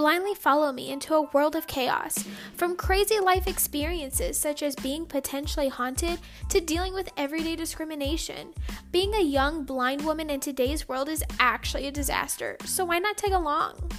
blindly follow me into a world of chaos. From crazy life experiences such as being potentially haunted to dealing with everyday discrimination. Being a young blind woman in today's world is actually a disaster, so why not tag along?